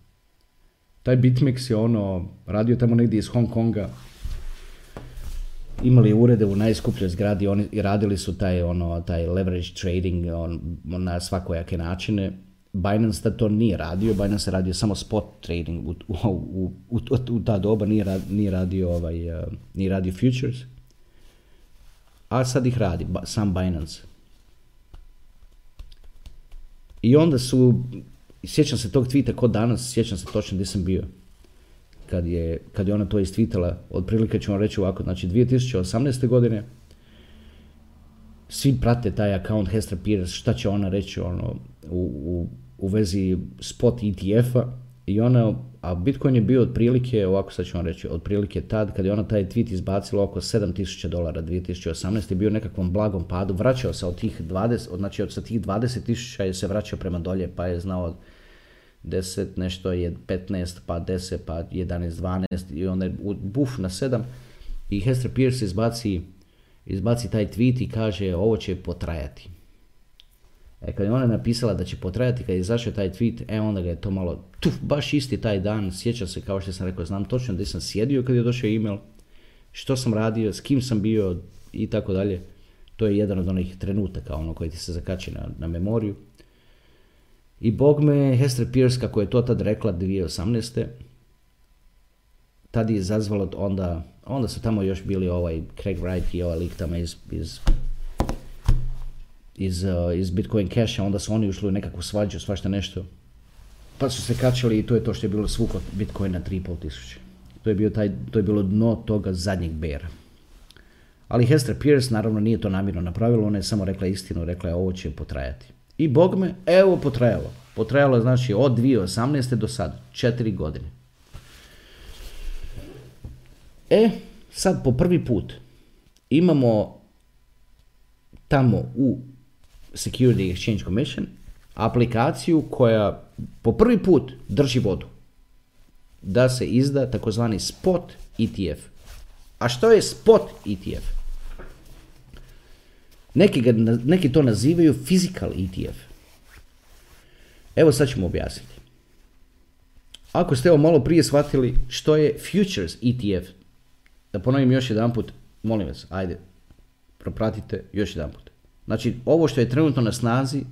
Taj BitMEX je ono, radio tamo negdje iz Hong Konga, imali urede u najskupljoj zgradi oni radili su taj ono taj leverage trading on, na svakojake načine. Binance to nije radio, Binance je radio samo spot trading u, u, u, u, u ta doba, nije, nije, radio, ovaj, uh, nije radio futures. A sad ih radi, sam Binance. I onda su sjećam se tog tvita kod danas, sjećam se točno gdje sam bio. Kad je, kad je ona to istvitala, otprilike ću vam reći ovako, znači 2018. godine, svi prate taj account Hester Pierce, šta će ona reći ono, u, u, u vezi spot ETF-a i ona, a Bitcoin je bio otprilike, ovako sad ću vam reći, otprilike tad, kad je ona taj tweet izbacila oko 7000 dolara 2018. je bio nekakvom blagom padu, vraćao se od tih 20, znači od sa tih 20.000 je se vraćao prema dolje, pa je znao 10, nešto je 15, pa 10, pa 11, 12 i onda je buf na 7 i Hester Pierce izbaci, izbaci taj tweet i kaže ovo će potrajati. E, kad je ona napisala da će potrajati, kad je izašao taj tweet, e onda ga je to malo, tuf, baš isti taj dan, sjećam se kao što sam rekao, znam točno gdje sam sjedio kad je došao email, što sam radio, s kim sam bio i tako dalje. To je jedan od onih trenutaka ono koji ti se zakači na, na memoriju. I bog me, Hester Pierce, kako je to tad rekla 2018. Tad je izazvalo onda, onda su tamo još bili ovaj Craig Wright i ovaj lik tamo iz, iz iz, uh, iz Bitcoin Casha, onda su oni ušli u nekakvu svađu, svašta nešto. Pa su se kačali i to je to što je bilo svuk od Bitcoina 3,5 tisuće. To je, bio taj, to je bilo dno toga zadnjeg bera. Ali Hester Pierce naravno nije to namjerno napravila, ona je samo rekla istinu, rekla je ovo će potrajati. I bog me, evo potrajalo. Potrajalo je znači od 2018. do sad, četiri godine. E, sad po prvi put imamo tamo u Security Exchange Commission aplikaciju koja po prvi put drži vodu da se izda takozvani spot ETF. A što je spot ETF? Neki, ga, neki to nazivaju physical ETF. Evo sad ćemo objasniti. Ako ste ovo malo prije shvatili što je futures ETF, da ponovim još jedan put, molim vas, ajde, propratite još jedan put. Znači, ovo što je trenutno na snazi,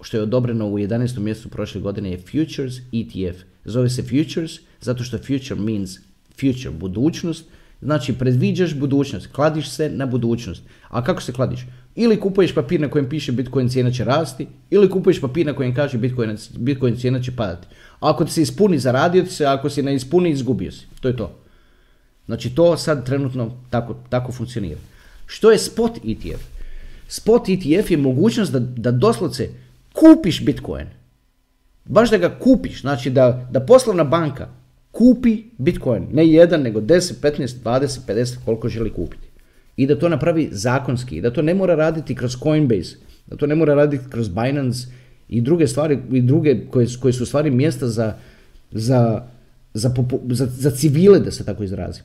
što je odobreno u 11. mjesecu prošle godine je Futures ETF. Zove se Futures zato što future means future, budućnost. Znači, predviđaš budućnost, kladiš se na budućnost. A kako se kladiš? Ili kupuješ papir na kojem piše Bitcoin cijena će rasti, ili kupuješ papir na kojem kaže Bitcoin, Bitcoin cijena će padati. Ako ti se ispuni, zaradio ti se, ako si ne ispuni, izgubio si. To je to. Znači to sad trenutno tako, tako funkcionira. Što je spot ETF? Spot ETF je mogućnost da, da doslovce kupiš Bitcoin. Baš da ga kupiš, znači da, da poslovna banka kupi Bitcoin, ne jedan, nego 10, 15, 20, 50, koliko želi kupiti. I da to napravi zakonski, da to ne mora raditi kroz Coinbase, da to ne mora raditi kroz Binance i druge stvari, i druge koje, koje su stvari mjesta za, za, za, za, za civile, da se tako izrazim.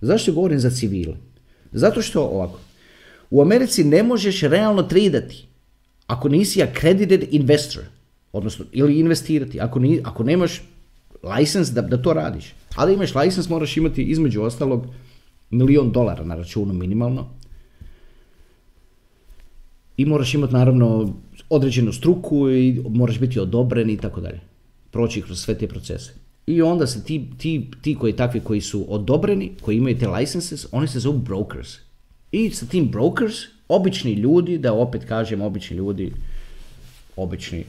Zašto govorim za civile? Zato što ovako, u Americi ne možeš realno tradati ako nisi accredited investor, odnosno ili investirati, ako, ni, ako nemaš license da, da to radiš. Ali imaš license moraš imati između ostalog milion dolara na računu minimalno. I moraš imati naravno određenu struku i moraš biti odobren i tako dalje. Proći kroz sve te procese. I onda se ti, ti, ti koji takvi koji su odobreni, koji imaju te licenses, oni se zovu brokers. I sa tim brokers, obični ljudi, da opet kažem obični ljudi, obični,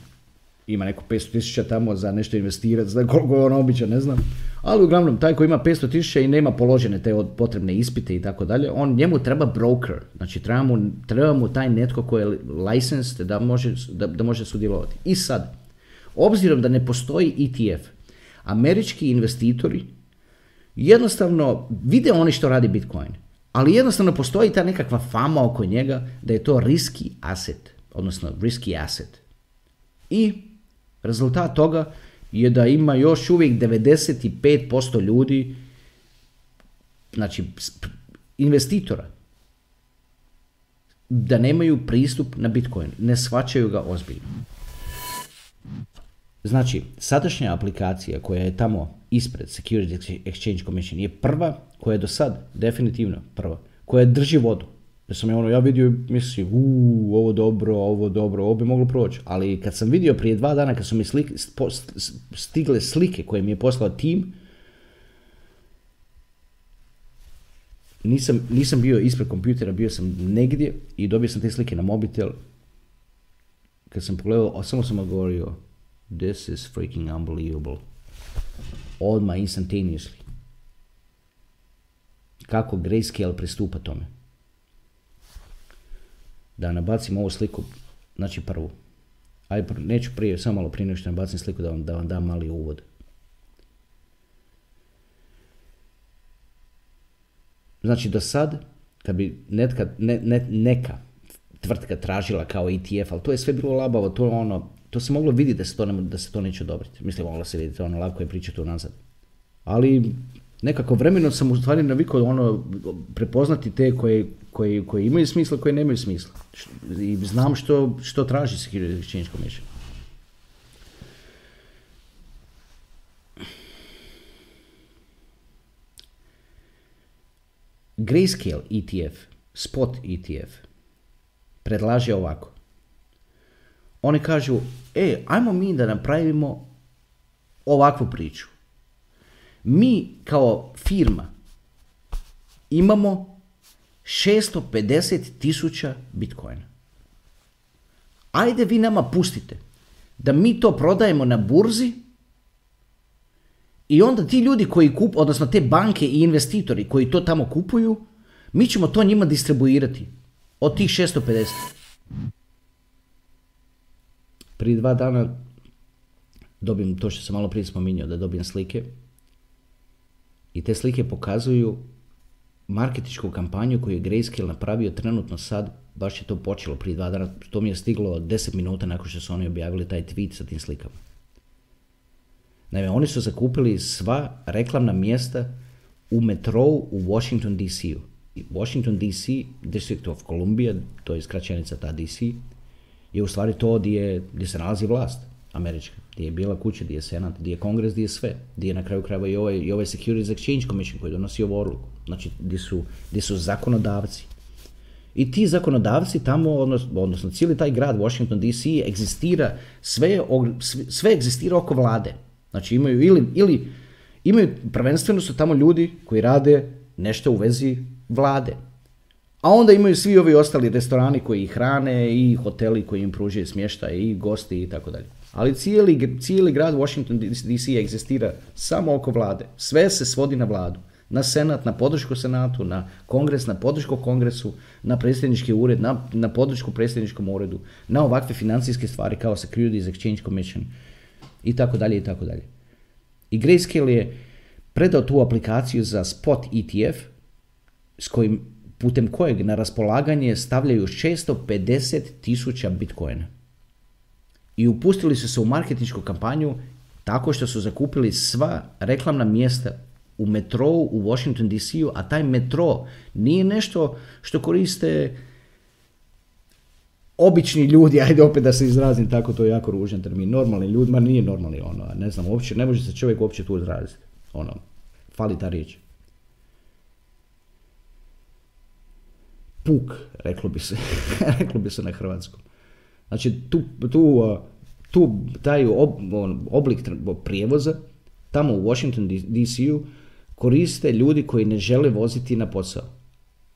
ima neko 500 tisuća tamo za nešto investirati, zna koliko je on običan, ne znam. Ali uglavnom, taj koji ima 500 tisuća i nema položene te potrebne ispite i tako dalje, on njemu treba broker. Znači treba mu, treba mu taj netko koji je licensed da može, da, da može sudjelovati. I sad, obzirom da ne postoji ETF, američki investitori jednostavno vide oni što radi Bitcoin, ali jednostavno postoji ta nekakva fama oko njega da je to riski asset, odnosno risky asset. I rezultat toga je da ima još uvijek 95% ljudi, znači investitora, da nemaju pristup na Bitcoin, ne shvaćaju ga ozbiljno. Znači, sadašnja aplikacija koja je tamo ispred Security Exchange Commission je prva koja je do sad, definitivno prva, koja drži vodu. Ja sam je ono, ja vidio i mislio, uuu, ovo dobro, ovo dobro, ovo bi moglo proći. Ali kad sam vidio prije dva dana, kad su mi stigle slike koje mi je poslao tim, nisam, nisam bio ispred kompjutera, bio sam negdje i dobio sam te slike na mobitel. Kad sam pogledao, samo sam govorio, This is freaking unbelievable. Odmah, instantaneously. Kako Grayscale pristupa tome. Da nabacim ovu sliku, znači prvu. Aj, neću prije, samo malo prije nešto nabacim sliku da vam, da vam dam mali uvod. Znači do sad, kad bi netka, ne, neka tvrtka tražila kao ETF, ali to je sve bilo labavo, to je ono, to se moglo vidjeti da se to, ne, da se to neće odobriti. Mislim, moglo se vidjeti, ono, lako je pričati unazad. Ali nekako vremeno sam u stvari navikao ono, prepoznati te koje, koje, koje imaju smisla, koje nemaju smisla. I znam što, što traži Security Exchange Commission. Grayscale ETF, Spot ETF, predlaže ovako. Oni kažu, e, ajmo mi da napravimo ovakvu priču. Mi kao firma imamo 650 tisuća bitcoina. Ajde vi nama pustite da mi to prodajemo na burzi i onda ti ljudi koji kup, odnosno te banke i investitori koji to tamo kupuju, mi ćemo to njima distribuirati od tih 650 prije dva dana dobijem to što sam malo prije spominjao, da dobijem slike. I te slike pokazuju marketičku kampanju koju je Grayscale napravio trenutno sad, baš je to počelo prije dva dana, to mi je stiglo 10 minuta nakon što su oni objavili taj tweet sa tim slikama. Naime, oni su zakupili sva reklamna mjesta u metrou u Washington DC-u. Washington DC, District of Columbia, to je skraćenica ta DC, je u stvari to gdje, gdje se nalazi vlast američka, gdje je bila kuća, gdje je senat, gdje je kongres, gdje je sve, gdje je na kraju krajeva i ovaj, i ovaj Securities Exchange Commission koji donosi ovu odluku, znači gdje su, gdje su zakonodavci. I ti zakonodavci tamo, odnosno, odnosno cijeli taj grad Washington DC egzistira, sve, sve egzistira oko vlade. Znači imaju ili, ili imaju, prvenstveno su tamo ljudi koji rade nešto u vezi vlade. A onda imaju svi ovi ostali restorani koji ih hrane i hoteli koji im pružaju smještaj i gosti i tako dalje. Ali cijeli, cijeli grad Washington DC egzistira samo oko vlade. Sve se svodi na vladu. Na senat, na podršku senatu, na kongres, na podršku kongresu, na predsjednički ured, na, na podršku predsjedničkom uredu, na ovakve financijske stvari kao Securities Exchange Commission i tako dalje i tako dalje. I Grayscale je predao tu aplikaciju za spot ETF s kojim, putem kojeg na raspolaganje stavljaju 650 tisuća bitcoina. I upustili su se u marketinšku kampanju tako što su zakupili sva reklamna mjesta u metrou u Washington DC-u, a taj metro nije nešto što koriste obični ljudi, ajde opet da se izrazim tako, to je jako ružan termin, normalni ljudi, ma nije normalni ono, ne znam, uopće, ne može se čovjek uopće tu izraziti, ono, fali ta riječ. Puk, reklo bi se, reklo bi se na hrvatskom. Znači, tu, tu, tu taj oblik prijevoza, tamo u Washington DC-u, koriste ljudi koji ne žele voziti na posao.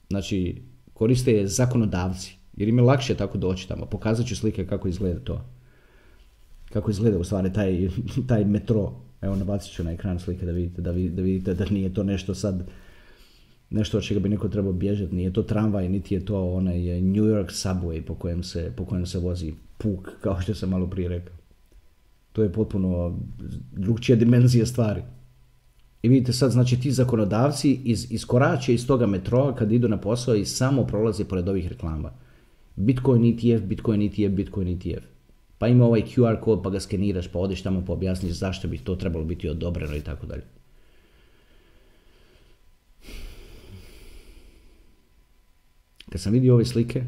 Znači, koriste je zakonodavci, jer im je lakše tako doći tamo. Pokazat ću slike kako izgleda to. Kako izgleda u stvari taj, taj metro. Evo, nabacit ću na ekran slike da vidite, da, da vidite da nije to nešto sad nešto od čega bi neko trebao bježati. Nije to tramvaj, niti je to onaj New York subway po kojem se, po kojem se vozi puk, kao što sam malo prije rekao. To je potpuno drugčija dimenzija stvari. I vidite sad, znači ti zakonodavci iz, iskorače iz toga metroa kad idu na posao i samo prolaze pored ovih reklama. Bitcoin ETF, Bitcoin ETF, Bitcoin ETF. Pa ima ovaj QR kod pa ga skeniraš pa odeš tamo pa objasniš zašto bi to trebalo biti odobreno i tako dalje. Kad sam vidio ove slike,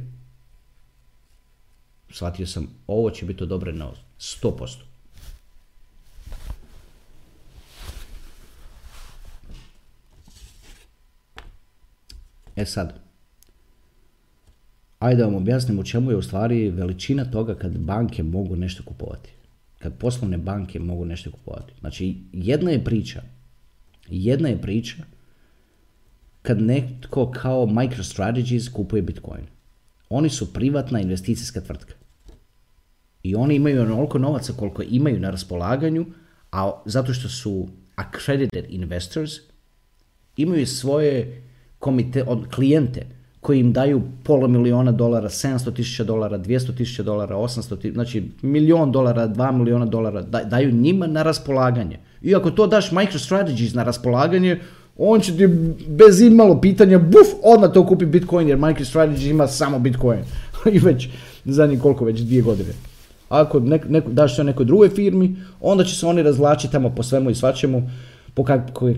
shvatio sam ovo će biti odobreno 100%. E sad, ajde vam objasnim u čemu je u stvari veličina toga kad banke mogu nešto kupovati. Kad poslovne banke mogu nešto kupovati. Znači, jedna je priča, jedna je priča kad netko kao MicroStrategies kupuje Bitcoin. Oni su privatna investicijska tvrtka. I oni imaju onoliko novaca koliko imaju na raspolaganju, a zato što su accredited investors, imaju svoje komite, od klijente koji im daju pola miliona dolara, 700 tisuća dolara, 200 tisuća dolara, 800 tisuća, znači milion dolara, 2 miliona dolara, daju njima na raspolaganje. I ako to daš MicroStrategies na raspolaganje, on će ti bez imalo pitanja, buf, odmah to kupi Bitcoin, jer MicroStrategy ima samo Bitcoin. I već, zadnjih koliko, već dvije godine. Ako nek, daš to nekoj drugoj firmi, onda će se oni razvlačiti tamo po svemu i svačemu, po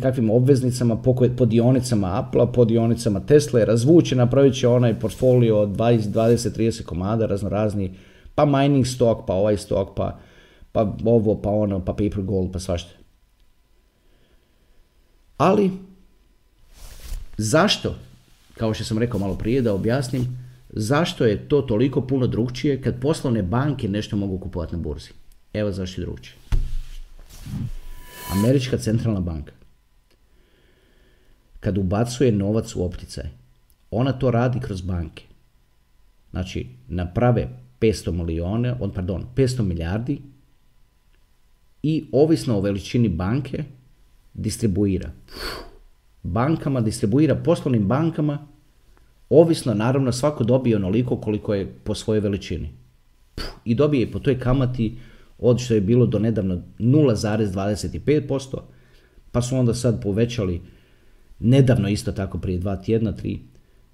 kakvim obveznicama, po, po dionicama Apple, po dionicama Tesla, razvuće, napravit će onaj portfolio od 20, 20, 30 komada, razno razni, pa mining stock, pa ovaj stock, pa, pa ovo, pa ono, pa paper gold, pa svašta. Ali, zašto, kao što sam rekao malo prije da objasnim, zašto je to toliko puno drugčije kad poslovne banke nešto mogu kupovati na burzi? Evo zašto je drugčije. Američka centralna banka, kad ubacuje novac u opticaj, ona to radi kroz banke. Znači, naprave 500 milijone, on, pardon, 500 milijardi i ovisno o veličini banke distribuira. Bankama distribuira poslovnim bankama, ovisno naravno svako dobije onoliko koliko je po svojoj veličini. I dobije po toj kamati od što je bilo do nedavno 0,25%, pa su onda sad povećali nedavno isto tako prije dva tjedna, tri,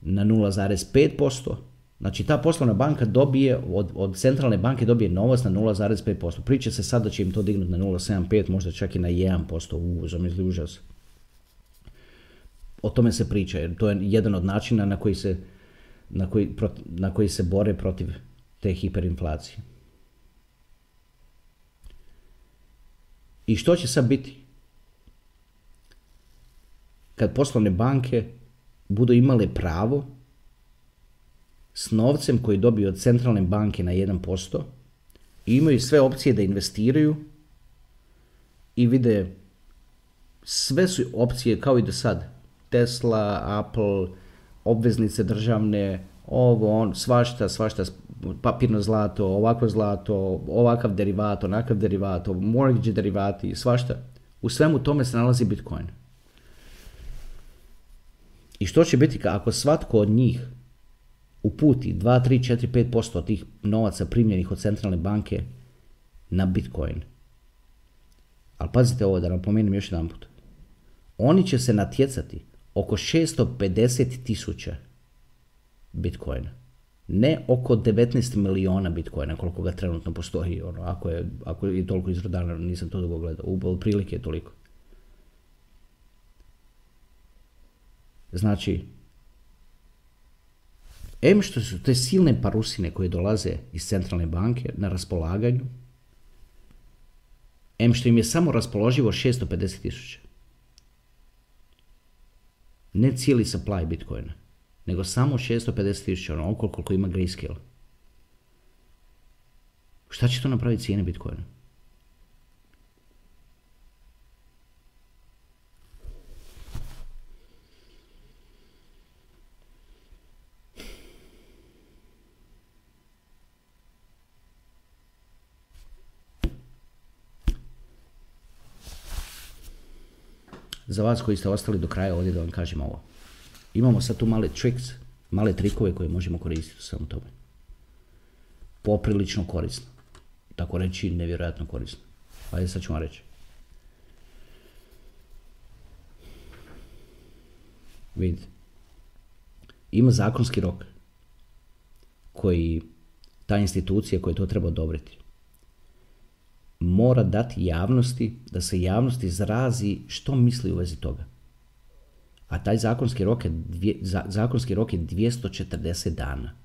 na 0,5%. Znači ta poslovna banka dobije, od, od centralne banke dobije novac na 0,5%. Priča se sad da će im to dignuti na 0,75, možda čak i na 1% u zamisli užas. O tome se priča, jer to je jedan od načina na koji se, na koji, na koji se bore protiv te hiperinflacije. I što će sad biti? Kad poslovne banke budu imale pravo s novcem koji dobiju od centralne banke na 1% i imaju sve opcije da investiraju i vide sve su opcije kao i do sad. Tesla, Apple, obveznice državne, ovo, on, svašta, svašta, papirno zlato, ovako zlato, ovakav derivat, onakav derivat, mortgage derivati, svašta. U svemu tome se nalazi Bitcoin. I što će biti ako svatko od njih uputi 2, 3, 4, 5% tih novaca primljenih od centralne banke na Bitcoin. Ali pazite ovo da napomenem još jedan put. Oni će se natjecati oko 650 tisuća Bitcoina. Ne oko 19 miliona Bitcoina koliko ga trenutno postoji. Ono, ako, je, ako je toliko izrodano, nisam to dugo gledao. U prilike je toliko. Znači, em što su te silne parusine koje dolaze iz centralne banke na raspolaganju, em što im je samo raspoloživo 650 tisuća. Ne cijeli supply Bitcoina, nego samo 650 tisuća, ono oko koliko ima Grayscale. Šta će to napraviti cijene Bitcoina? Za vas koji ste ostali do kraja ovdje da vam kažem ovo. Imamo sad tu male tricks, male trikove koje možemo koristiti u samom tome. Poprilično korisno. Tako reći, nevjerojatno korisno. Ajde sad ću vam reći. Vidite. Ima zakonski rok koji ta institucija koja to treba odobriti mora dati javnosti, da se javnost izrazi što misli u vezi toga. A taj zakonski rok je, dvije, zakonski rok je 240 dana.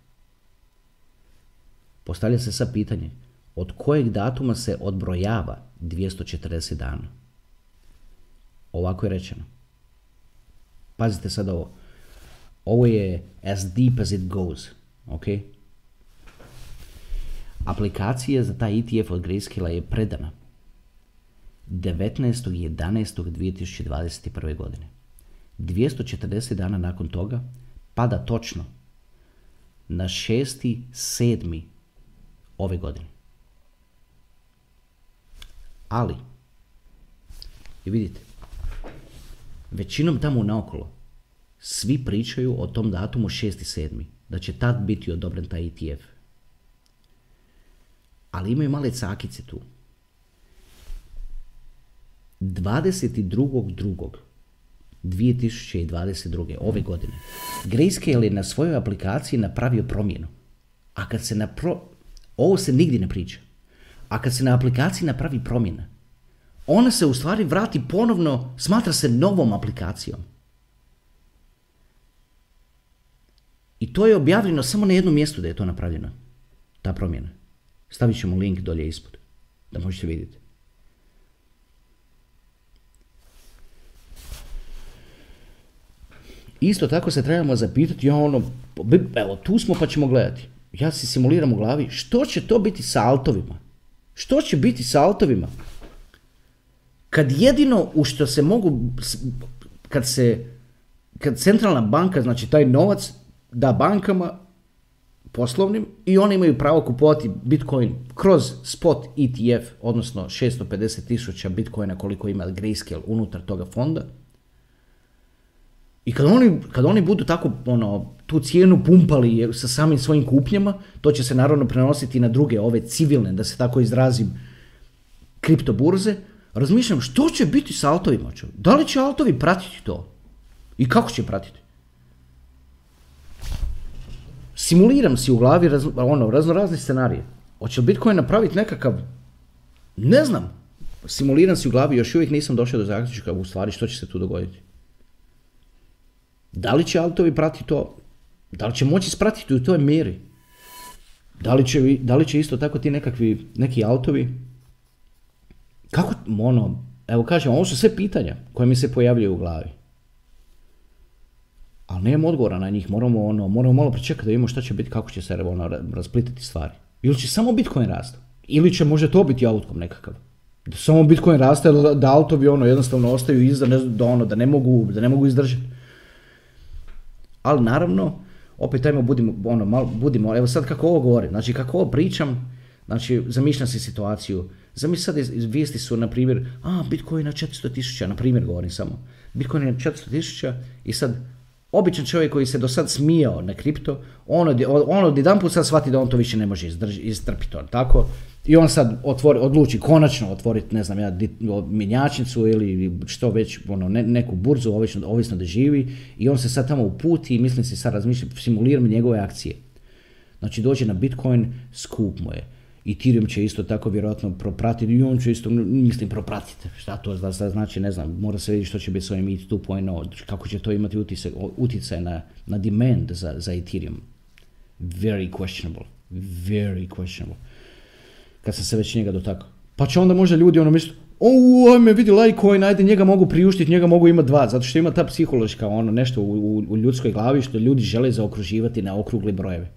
Postavlja se sad pitanje, od kojeg datuma se odbrojava 240 dana? Ovako je rečeno. Pazite sad ovo. Ovo je as deep as it goes. Okay? Aplikacija za taj ETF od Grayscale je predana 19.11.2021. godine. 240 dana nakon toga pada točno na 6.7. ove godine. Ali, i vidite, većinom tamo naokolo svi pričaju o tom datumu 6.7. da će tad biti odobren taj ETF ali imaju male cakice tu. 22.2.2022. ove godine Grayscale je na svojoj aplikaciji napravio promjenu. A kad se na pro... Ovo se nigdje ne priča. A kad se na aplikaciji napravi promjena, ona se u stvari vrati ponovno, smatra se novom aplikacijom. I to je objavljeno samo na jednom mjestu da je to napravljeno, ta promjena. Stavit ćemo link dolje ispod, da možete vidjeti. Isto tako se trebamo zapitati, ja ono, evo tu smo pa ćemo gledati. Ja si simuliram u glavi, što će to biti sa altovima? Što će biti sa altovima? Kad jedino u što se mogu, kad se, kad centralna banka, znači taj novac da bankama, poslovnim i oni imaju pravo kupovati Bitcoin kroz spot ETF, odnosno 650 tisuća Bitcoina koliko ima Grayscale unutar toga fonda. I kad oni, kad oni budu tako ono, tu cijenu pumpali sa samim svojim kupnjama, to će se naravno prenositi na druge, ove civilne, da se tako izrazim, kriptoburze. Razmišljam što će biti sa altovima? Da li će altovi pratiti to? I kako će pratiti? Simuliram si u glavi raz, ono, razno razne scenarije. Hoće li Bitcoin napraviti nekakav, ne znam, simuliram si u glavi, još uvijek nisam došao do zaključka u stvari što će se tu dogoditi. Da li će autovi pratiti to? Da li će moći spratiti u toj mjeri? Da li, će, da li će isto tako ti nekakvi, neki autovi? Kako, ono, evo kažem, ovo su sve pitanja koje mi se pojavljaju u glavi ali nemamo odgovora na njih, moramo, ono, moramo malo pričekati da vidimo šta će biti, kako će se ono, rasplitati stvari. Ili će samo Bitcoin rasti, ili će možda to biti outcome nekakav. Da samo Bitcoin raste, da, da autovi ono, jednostavno ostaju iza, ne, da, ono, da, ne mogu, da ne mogu izdržati. Ali naravno, opet ajmo budimo, ono, malo, budimo, evo sad kako ovo govorim, znači kako ovo pričam, znači zamišljam si situaciju, zamisli sad vijesti su, na primjer, a, Bitcoin na 400 tisuća, na primjer govorim samo, Bitcoin je na 400 tisuća i sad običan čovjek koji se do sad smijao na kripto, on, od, on odjedan put sad shvati da on to više ne može istrpiti, tako? I on sad otvori, odluči konačno otvoriti, ne znam ja, minjačnicu ili što već, ono, ne, neku burzu, ovisno, ovisno da živi, i on se sad tamo uputi i mislim se sad razmišlja, simuliramo njegove akcije. Znači dođe na Bitcoin, skup mu je. Ethereum će isto tako vjerojatno propratiti i on će isto, mislim, propratiti. Šta to znači, ne znam, mora se vidjeti što će biti s ovim ETH 2.0, kako će to imati utjecaj na, na demand za, za Ethereum. Very questionable. Very questionable. Kad sam se već njega dotakao. Pa će onda možda ljudi ono misliti, o, ajme vidi Litecoin, ajde njega mogu priuštiti, njega mogu imati dva, zato što ima ta psihološka ono nešto u, u, u ljudskoj glavi što ljudi žele zaokruživati na okrugli brojeve.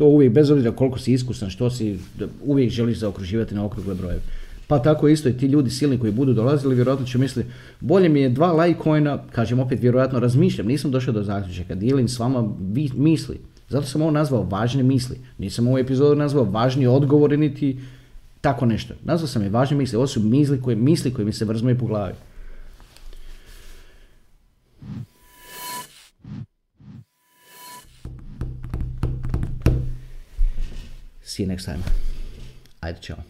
To uvijek, bez obzira koliko si iskusan, što si, uvijek želiš zaokruživati na okrugle brojeve. Pa tako isto i ti ljudi silni koji budu dolazili, vjerojatno će misliti, bolje mi je dva Litecoina, kažem opet, vjerojatno razmišljam, nisam došao do zaključaka, dijelim s vama misli. Zato sam ovo nazvao važne misli. Nisam ovu epizodu nazvao važni odgovori, niti tako nešto. Nazvao sam je važne misli. Ovo su misli koje, misli koje mi se vrzmaju po glavi. See you next time. Čao.